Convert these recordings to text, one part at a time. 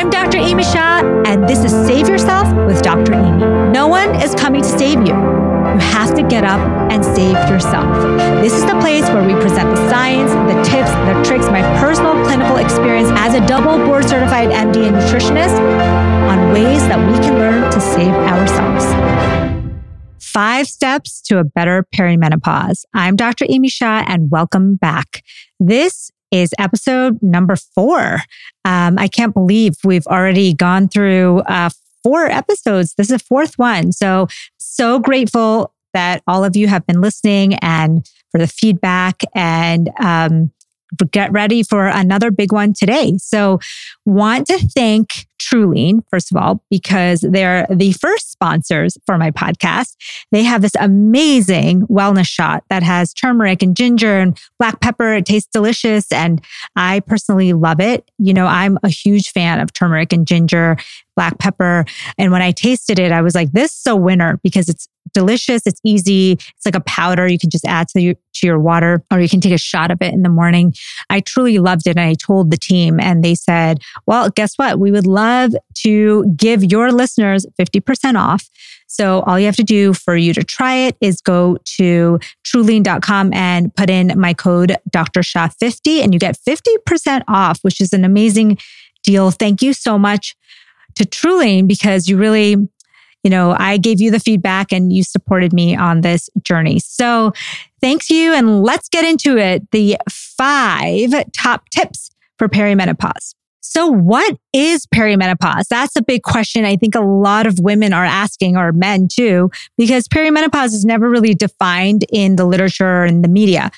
I'm Dr. Amy Shah, and this is Save Yourself with Dr. Amy. No one is coming to save you. You have to get up and save yourself. This is the place where we present the science, the tips, the tricks, my personal clinical experience as a double board certified MD and nutritionist on ways that we can learn to save ourselves. Five steps to a better perimenopause. I'm Dr. Amy Shah, and welcome back. This is episode number four. Um, I can't believe we've already gone through uh, four episodes. This is the fourth one. So, so grateful that all of you have been listening and for the feedback and um, get ready for another big one today. So, want to thank Truline, first of all, because they're the first sponsors for my podcast. They have this amazing wellness shot that has turmeric and ginger and black pepper. It tastes delicious. And I personally love it. You know, I'm a huge fan of turmeric and ginger, black pepper. And when I tasted it, I was like, this is a winner because it's delicious. It's easy. It's like a powder you can just add to your, to your water or you can take a shot of it in the morning. I truly loved it. And I told the team and they said, well, guess what? We would love to give your listeners 50% off. So all you have to do for you to try it is go to truline.com and put in my code Dr. Shah 50 and you get 50% off, which is an amazing deal. Thank you so much to Truline because you really you know, I gave you the feedback and you supported me on this journey. So thanks you. And let's get into it. The five top tips for perimenopause. So, what is perimenopause? That's a big question. I think a lot of women are asking, or men too, because perimenopause is never really defined in the literature and the media.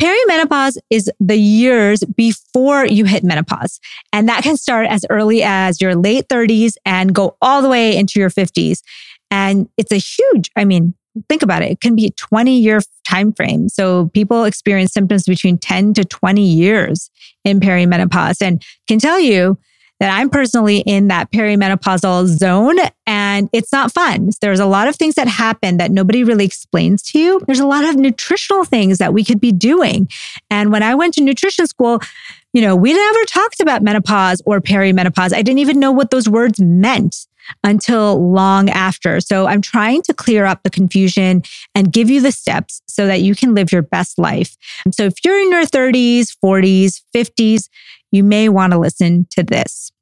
Perimenopause is the years before you hit menopause. And that can start as early as your late 30s and go all the way into your 50s. And it's a huge, I mean, think about it. It can be a 20 year time frame. So people experience symptoms between 10 to 20 years in perimenopause and can tell you that I'm personally in that perimenopausal zone and it's not fun. There's a lot of things that happen that nobody really explains to you. There's a lot of nutritional things that we could be doing. And when I went to nutrition school, you know, we never talked about menopause or perimenopause. I didn't even know what those words meant until long after. So I'm trying to clear up the confusion and give you the steps so that you can live your best life. So if you're in your 30s, 40s, 50s, you may want to listen to this.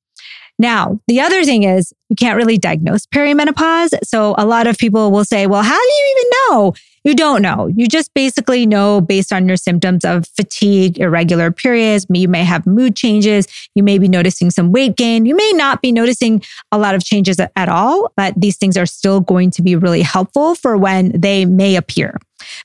Now, the other thing is we can't really diagnose perimenopause. So a lot of people will say, well, how do you even know? You don't know. You just basically know based on your symptoms of fatigue, irregular periods. You may have mood changes. You may be noticing some weight gain. You may not be noticing a lot of changes at all, but these things are still going to be really helpful for when they may appear.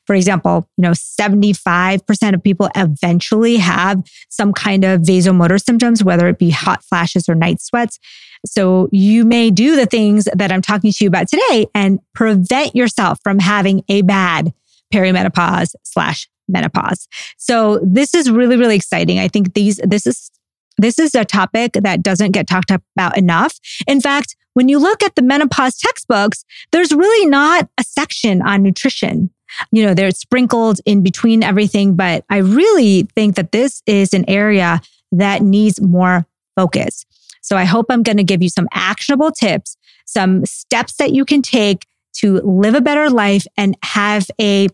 For example, you know, 75% of people eventually have some kind of vasomotor symptoms, whether it be hot flashes or night sweats. So you may do the things that I'm talking to you about today and prevent yourself from having a bad perimenopause slash menopause. So this is really, really exciting. I think these, this is, this is a topic that doesn't get talked about enough. In fact, when you look at the menopause textbooks, there's really not a section on nutrition. You know, they're sprinkled in between everything, but I really think that this is an area that needs more focus. So I hope I'm going to give you some actionable tips, some steps that you can take to live a better life and have a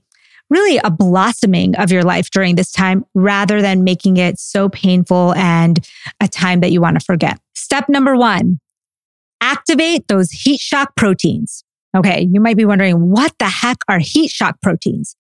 really a blossoming of your life during this time rather than making it so painful and a time that you want to forget. Step number one, activate those heat shock proteins. Okay. You might be wondering, what the heck are heat shock proteins?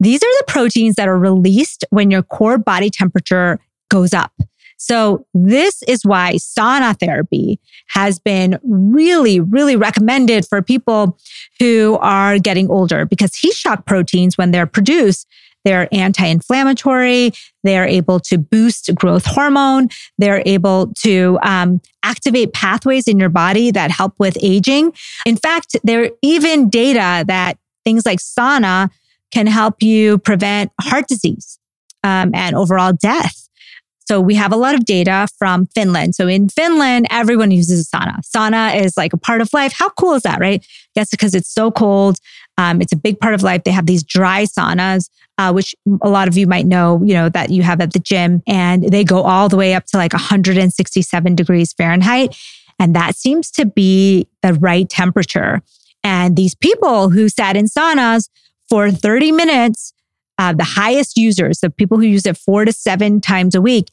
These are the proteins that are released when your core body temperature goes up. So this is why sauna therapy has been really, really recommended for people who are getting older because heat shock proteins, when they're produced, they're anti-inflammatory. They're able to boost growth hormone. They're able to um, activate pathways in your body that help with aging. In fact, there are even data that things like sauna can help you prevent heart disease um, and overall death. So we have a lot of data from Finland. So in Finland, everyone uses sauna. Sauna is like a part of life. How cool is that, right? I guess because it's so cold. Um, it's a big part of life. They have these dry saunas, uh, which a lot of you might know, you know, that you have at the gym, and they go all the way up to like 167 degrees Fahrenheit. And that seems to be the right temperature. And these people who sat in saunas for 30 minutes, uh, the highest users, the people who use it four to seven times a week,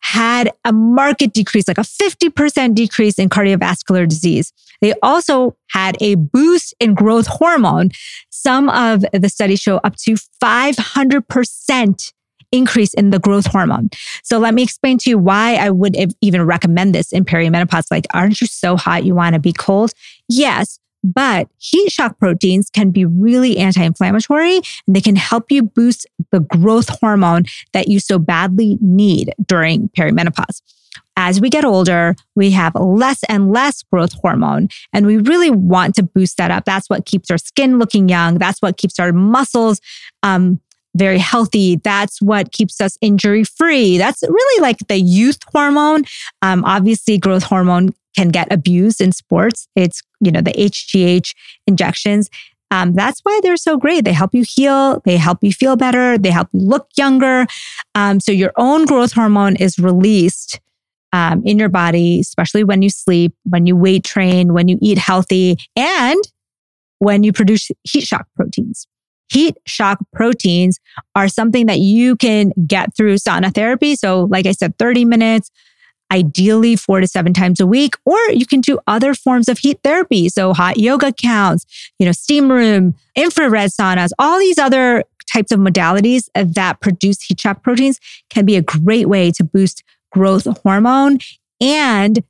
had a market decrease, like a 50% decrease in cardiovascular disease. They also had a boost in growth hormone. Some of the studies show up to 500% increase in the growth hormone. So let me explain to you why I would even recommend this in perimenopause. Like, aren't you so hot you want to be cold? Yes, but heat shock proteins can be really anti inflammatory and they can help you boost the growth hormone that you so badly need during perimenopause. As we get older, we have less and less growth hormone, and we really want to boost that up. That's what keeps our skin looking young. That's what keeps our muscles um, very healthy. That's what keeps us injury free. That's really like the youth hormone. Um, obviously, growth hormone can get abused in sports. It's, you know, the HGH injections. Um, that's why they're so great. They help you heal, they help you feel better, they help you look younger. Um, so your own growth hormone is released um, in your body, especially when you sleep, when you weight train, when you eat healthy, and when you produce heat shock proteins. Heat shock proteins are something that you can get through sauna therapy. So, like I said, 30 minutes, ideally four to seven times a week, or you can do other forms of heat therapy. So hot yoga counts, you know, steam room, infrared saunas, all these other types of modalities that produce heat shock proteins can be a great way to boost growth hormone and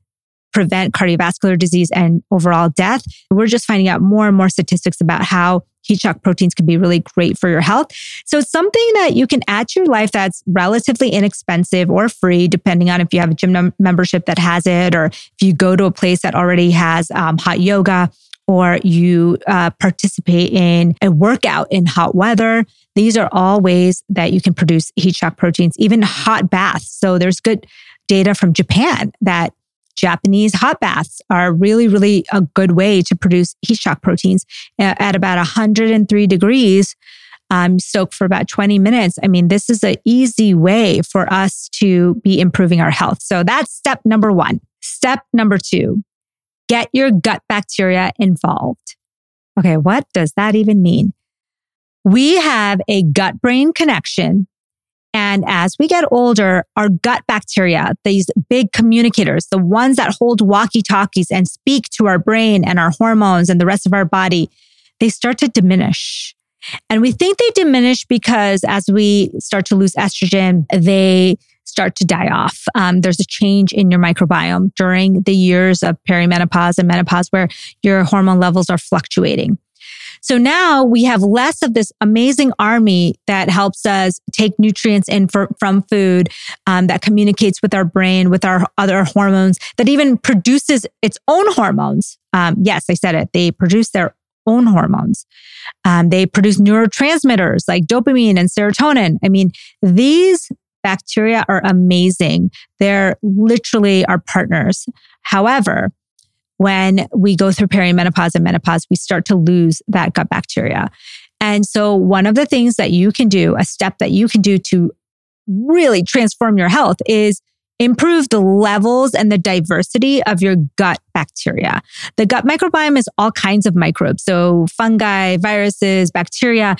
prevent cardiovascular disease and overall death. We're just finding out more and more statistics about how heat shock proteins can be really great for your health. So something that you can add to your life that's relatively inexpensive or free, depending on if you have a gym membership that has it, or if you go to a place that already has um, hot yoga or you uh, participate in a workout in hot weather. These are all ways that you can produce heat shock proteins, even hot baths. So there's good data from Japan that Japanese hot baths are really, really a good way to produce heat shock proteins at about 103 degrees. Um, soak for about 20 minutes. I mean, this is an easy way for us to be improving our health. So that's step number one. Step number two, get your gut bacteria involved. Okay, what does that even mean? We have a gut brain connection and as we get older, our gut bacteria, these big communicators, the ones that hold walkie talkies and speak to our brain and our hormones and the rest of our body, they start to diminish. And we think they diminish because as we start to lose estrogen, they start to die off. Um, there's a change in your microbiome during the years of perimenopause and menopause where your hormone levels are fluctuating. So now we have less of this amazing army that helps us take nutrients in for, from food, um, that communicates with our brain, with our other hormones, that even produces its own hormones. Um, yes, I said it. They produce their own hormones. Um, they produce neurotransmitters like dopamine and serotonin. I mean, these bacteria are amazing. They're literally our partners. However, when we go through perimenopause and menopause, we start to lose that gut bacteria. And so, one of the things that you can do, a step that you can do to really transform your health is improve the levels and the diversity of your gut bacteria. The gut microbiome is all kinds of microbes. So, fungi, viruses, bacteria.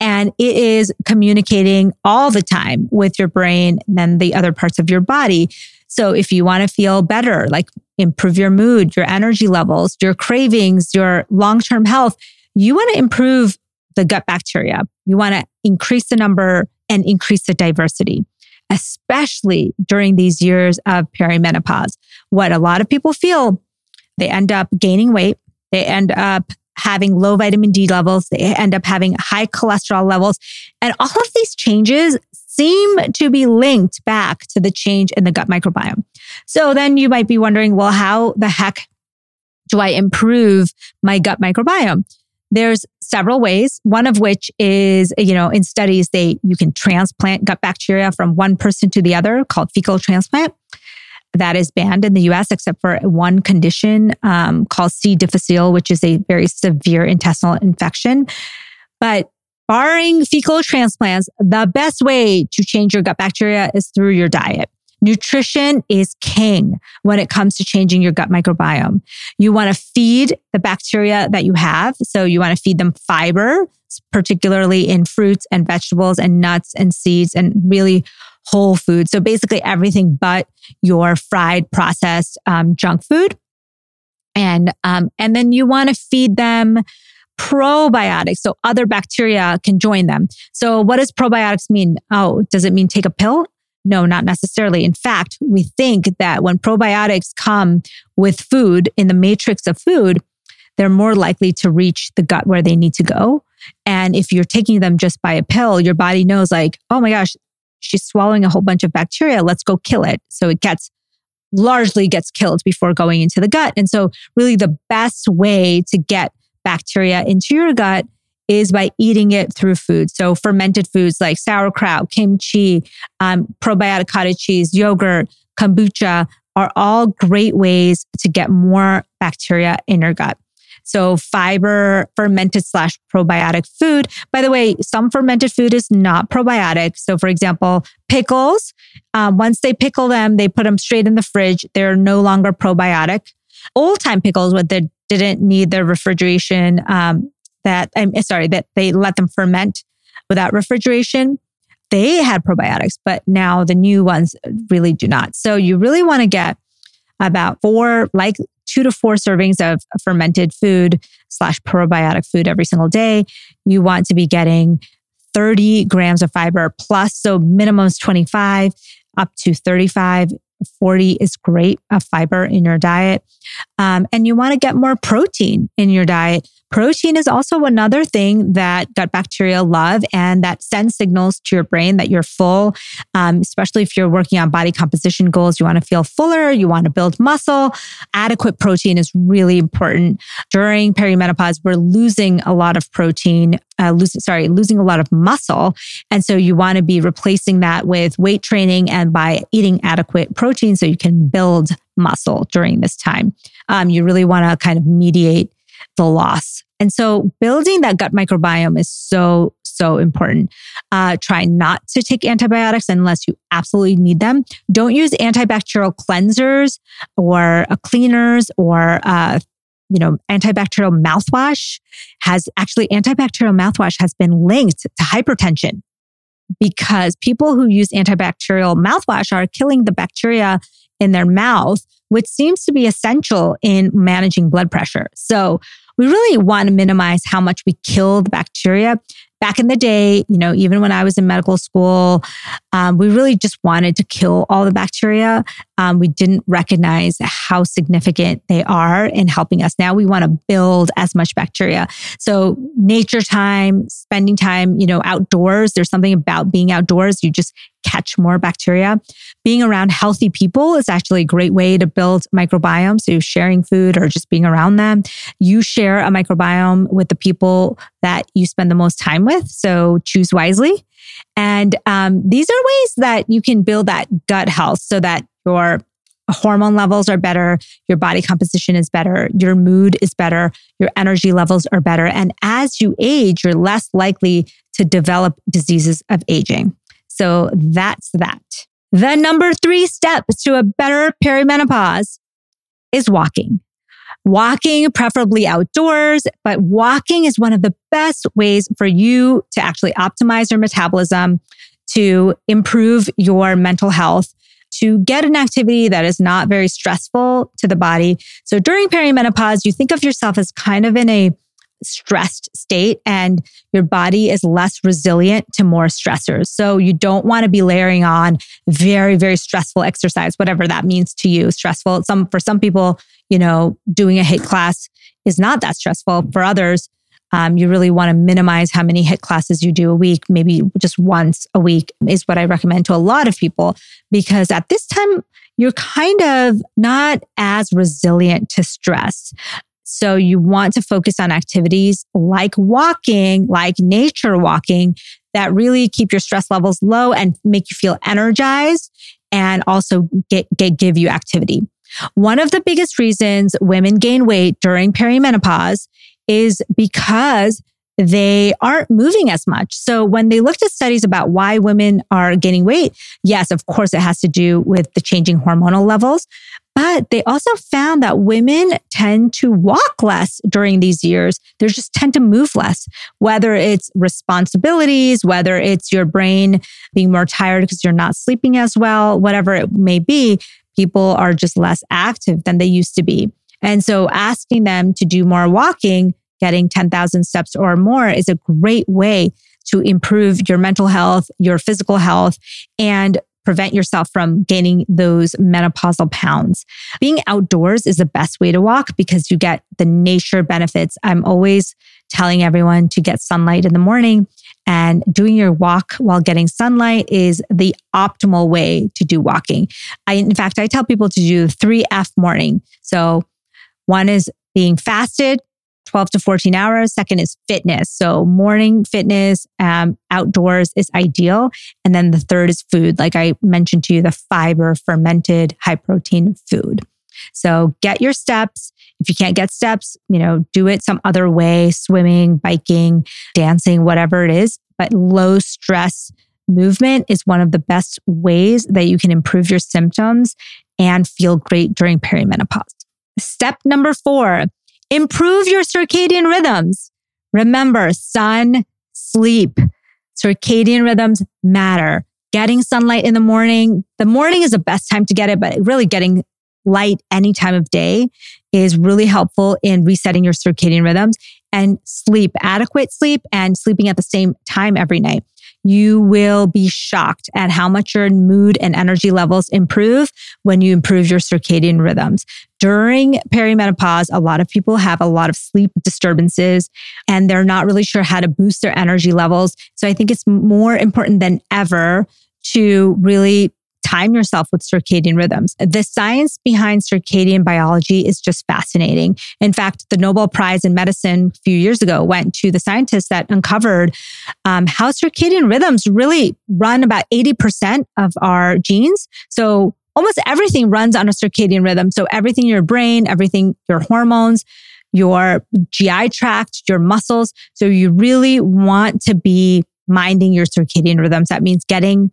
And it is communicating all the time with your brain and the other parts of your body. So if you want to feel better, like improve your mood, your energy levels, your cravings, your long term health, you want to improve the gut bacteria. You want to increase the number and increase the diversity, especially during these years of perimenopause. What a lot of people feel, they end up gaining weight, they end up having low vitamin D levels, they end up having high cholesterol levels. And all of these changes seem to be linked back to the change in the gut microbiome. So then you might be wondering, well, how the heck do I improve my gut microbiome? There's several ways, one of which is, you know, in studies, they, you can transplant gut bacteria from one person to the other called fecal transplant. That is banned in the US, except for one condition um, called C. difficile, which is a very severe intestinal infection. But barring fecal transplants, the best way to change your gut bacteria is through your diet. Nutrition is king when it comes to changing your gut microbiome. You want to feed the bacteria that you have. So you want to feed them fiber, particularly in fruits and vegetables and nuts and seeds and really whole food. So basically everything but your fried, processed um, junk food. And, um, and then you want to feed them probiotics. So other bacteria can join them. So what does probiotics mean? Oh, does it mean take a pill? No, not necessarily. In fact, we think that when probiotics come with food in the matrix of food, they're more likely to reach the gut where they need to go. And if you're taking them just by a pill, your body knows, like, oh my gosh, she's swallowing a whole bunch of bacteria. Let's go kill it. So it gets largely gets killed before going into the gut. And so really the best way to get bacteria into your gut is by eating it through food. So fermented foods like sauerkraut, kimchi, um, probiotic cottage cheese, yogurt, kombucha are all great ways to get more bacteria in your gut. So fiber, fermented slash probiotic food. By the way, some fermented food is not probiotic. So for example, pickles, um, once they pickle them, they put them straight in the fridge. They're no longer probiotic. Old time pickles, what they didn't need their refrigeration, um, that I'm sorry, that they let them ferment without refrigeration. They had probiotics, but now the new ones really do not. So you really want to get about four, like two to four servings of fermented food slash probiotic food every single day. You want to be getting 30 grams of fiber plus, so minimum is 25 up to 35 40 is great of fiber in your diet. Um, and you want to get more protein in your diet. Protein is also another thing that gut bacteria love and that sends signals to your brain that you're full, um, especially if you're working on body composition goals. You want to feel fuller, you want to build muscle. Adequate protein is really important. During perimenopause, we're losing a lot of protein, uh, losing, sorry, losing a lot of muscle. And so you want to be replacing that with weight training and by eating adequate protein so you can build muscle during this time. Um, you really want to kind of mediate the loss. And so building that gut microbiome is so, so important. Uh, try not to take antibiotics unless you absolutely need them. Don't use antibacterial cleansers or uh, cleaners or uh, you know, antibacterial mouthwash has actually antibacterial mouthwash has been linked to hypertension because people who use antibacterial mouthwash are killing the bacteria in their mouth, which seems to be essential in managing blood pressure. So we really want to minimize how much we kill the bacteria back in the day, you know, even when I was in medical school, um, we really just wanted to kill all the bacteria. Um, we didn't recognize how significant they are in helping us. Now we want to build as much bacteria. So nature time, spending time, you know, outdoors. There's something about being outdoors. You just catch more bacteria. Being around healthy people is actually a great way to build microbiome. So sharing food or just being around them. You share a microbiome with the people that you spend the most time with. So choose wisely. And um, these are ways that you can build that gut health so that your hormone levels are better, your body composition is better, your mood is better, your energy levels are better. And as you age, you're less likely to develop diseases of aging. So that's that. The number three step to a better perimenopause is walking. Walking, preferably outdoors, but walking is one of the best ways for you to actually optimize your metabolism, to improve your mental health, to get an activity that is not very stressful to the body. So during perimenopause, you think of yourself as kind of in a stressed state and your body is less resilient to more stressors. So you don't want to be layering on very, very stressful exercise, whatever that means to you. Stressful. Some, for some people, you know, doing a HIIT class is not that stressful. For others, um, you really want to minimize how many HIIT classes you do a week. Maybe just once a week is what I recommend to a lot of people because at this time, you're kind of not as resilient to stress So you want to focus on activities like walking, like nature walking that really keep your stress levels low and make you feel energized and also get, get give you activity. One of the biggest reasons women gain weight during perimenopause is because they aren't moving as much. So when they looked at studies about why women are gaining weight, yes, of course, it has to do with the changing hormonal levels. But they also found that women tend to walk less during these years. They just tend to move less, whether it's responsibilities, whether it's your brain being more tired because you're not sleeping as well, whatever it may be, people are just less active than they used to be. And so asking them to do more walking getting 10,000 steps or more is a great way to improve your mental health, your physical health, and prevent yourself from gaining those menopausal pounds. Being outdoors is the best way to walk because you get the nature benefits. I'm always telling everyone to get sunlight in the morning and doing your walk while getting sunlight is the optimal way to do walking. I, in fact, I tell people to do 3F morning. So one is being fasted, 12 to 14 hours. Second is fitness. So morning fitness, um, outdoors is ideal. And then the third is food. Like I mentioned to you, the fiber fermented high protein food. So get your steps. If you can't get steps, you know, do it some other way, swimming, biking, dancing, whatever it is. But low stress movement is one of the best ways that you can improve your symptoms and feel great during perimenopause. Step number four, Improve your circadian rhythms. Remember, sun, sleep, circadian rhythms matter. Getting sunlight in the morning, the morning is the best time to get it, but really getting light any time of day is really helpful in resetting your circadian rhythms and sleep, adequate sleep and sleeping at the same time every night you will be shocked at how much your mood and energy levels improve when you improve your circadian rhythms. During perimenopause, a lot of people have a lot of sleep disturbances and they're not really sure how to boost their energy levels. So I think it's more important than ever to really time yourself with circadian rhythms. The science behind circadian biology is just fascinating. In fact, the Nobel Prize in Medicine a few years ago went to the scientists that uncovered um, how circadian rhythms really run about 80% of our genes. So almost everything runs on a circadian rhythm. So everything in your brain, everything, your hormones, your GI tract, your muscles. So you really want to be minding your circadian rhythms. That means getting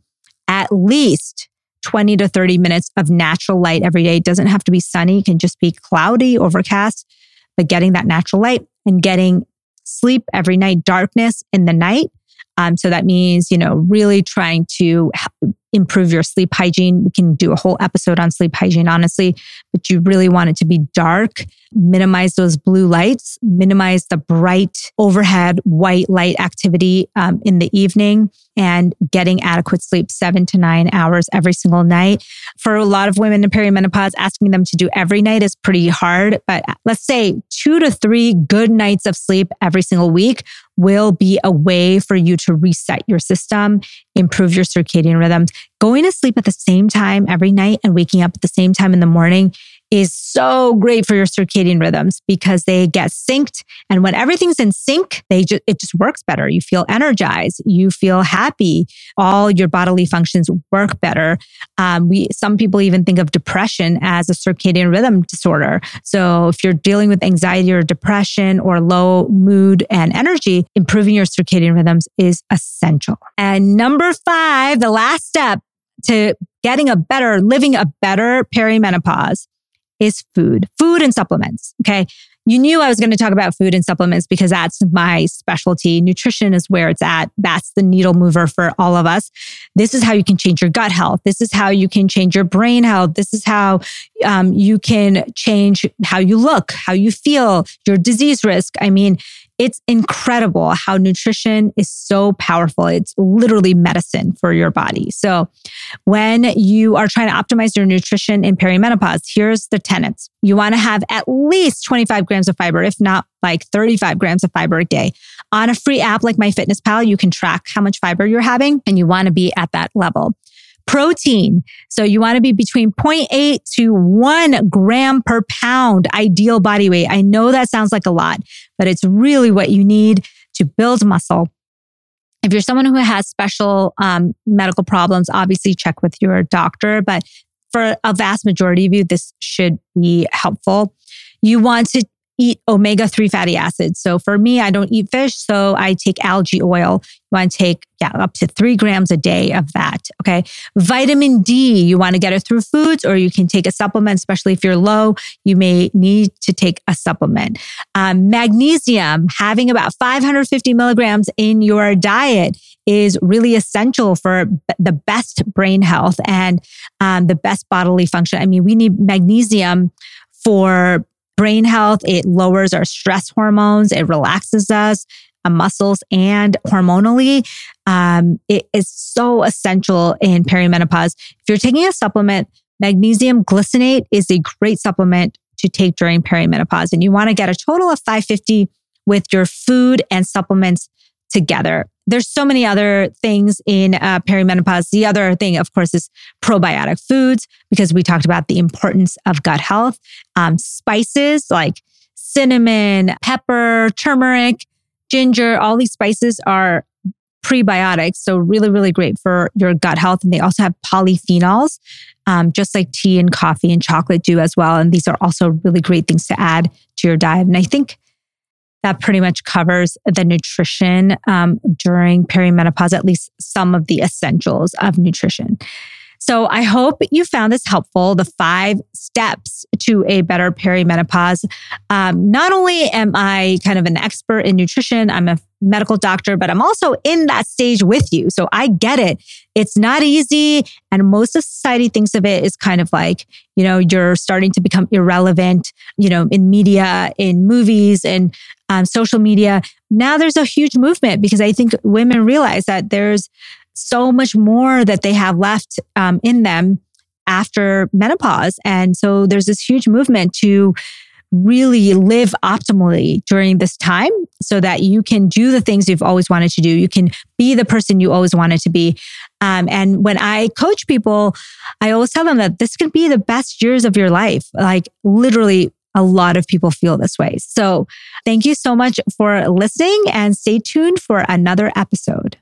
at least 20 to 30 minutes of natural light every day. It doesn't have to be sunny, it can just be cloudy, overcast, but getting that natural light and getting sleep every night, darkness in the night. Um, so that means, you know, really trying to improve your sleep hygiene. We can do a whole episode on sleep hygiene, honestly, but you really want it to be dark, minimize those blue lights, minimize the bright overhead white light activity um, in the evening, and getting adequate sleep seven to nine hours every single night. For a lot of women in perimenopause, asking them to do every night is pretty hard, but let's say two to three good nights of sleep every single week will be a way for you to reset your system, improve your circadian rhythms. Going to sleep at the same time every night and waking up at the same time in the morning is so great for your circadian rhythms because they get synced. And when everything's in sync, they just, it just works better. You feel energized. You feel happy. All your bodily functions work better. Um, we, some people even think of depression as a circadian rhythm disorder. So if you're dealing with anxiety or depression or low mood and energy, improving your circadian rhythms is essential. And number five, the last step to getting a better, living a better perimenopause is food, food and supplements. Okay. You knew I was going to talk about food and supplements because that's my specialty. Nutrition is where it's at. That's the needle mover for all of us. This is how you can change your gut health. This is how you can change your brain health. This is how um, you can change how you look, how you feel, your disease risk. I mean, it's incredible how nutrition is so powerful. It's literally medicine for your body. So, when you are trying to optimize your nutrition in perimenopause, here's the tenets. You want to have at least 25 grams of fiber, if not like 35 grams of fiber a day. On a free app like MyFitnessPal, you can track how much fiber you're having and you want to be at that level. Protein. So you want to be between 0.8 to 1 gram per pound ideal body weight. I know that sounds like a lot, but it's really what you need to build muscle. If you're someone who has special um, medical problems, obviously check with your doctor. But for a vast majority of you, this should be helpful. You want to eat omega 3 fatty acids. So for me, I don't eat fish, so I take algae oil. You want to take yeah, up to three grams a day of that. Okay. Vitamin D, you want to get it through foods or you can take a supplement, especially if you're low, you may need to take a supplement. Um, magnesium, having about 550 milligrams in your diet is really essential for the best brain health and um, the best bodily function. I mean, we need magnesium for brain health. It lowers our stress hormones. It relaxes us, uh, muscles and hormonally. Um, it is so essential in perimenopause. If you're taking a supplement, magnesium glycinate is a great supplement to take during perimenopause. And you want to get a total of 550 with your food and supplements together. There's so many other things in uh, perimenopause. The other thing, of course, is probiotic foods because we talked about the importance of gut health. Um, spices like cinnamon, pepper, turmeric, ginger, all these spices are prebiotics. So really, really great for your gut health. And they also have polyphenols, um, just like tea and coffee and chocolate do as well. And these are also really great things to add to your diet. And I think that pretty much covers the nutrition um, during perimenopause, at least some of the essentials of nutrition. So I hope you found this helpful. The five steps to a better perimenopause. Um, not only am I kind of an expert in nutrition, I'm a medical doctor, but I'm also in that stage with you. So I get it. It's not easy. And most of society thinks of it as kind of like, you know, you're starting to become irrelevant, you know, in media, in movies, and um, social media. Now there's a huge movement because I think women realize that there's so much more that they have left um, in them after menopause. And so there's this huge movement to really live optimally during this time so that you can do the things you've always wanted to do. You can be the person you always wanted to be. Um, and when I coach people, I always tell them that this can be the best years of your life. Like literally, a lot of people feel this way. So thank you so much for listening and stay tuned for another episode.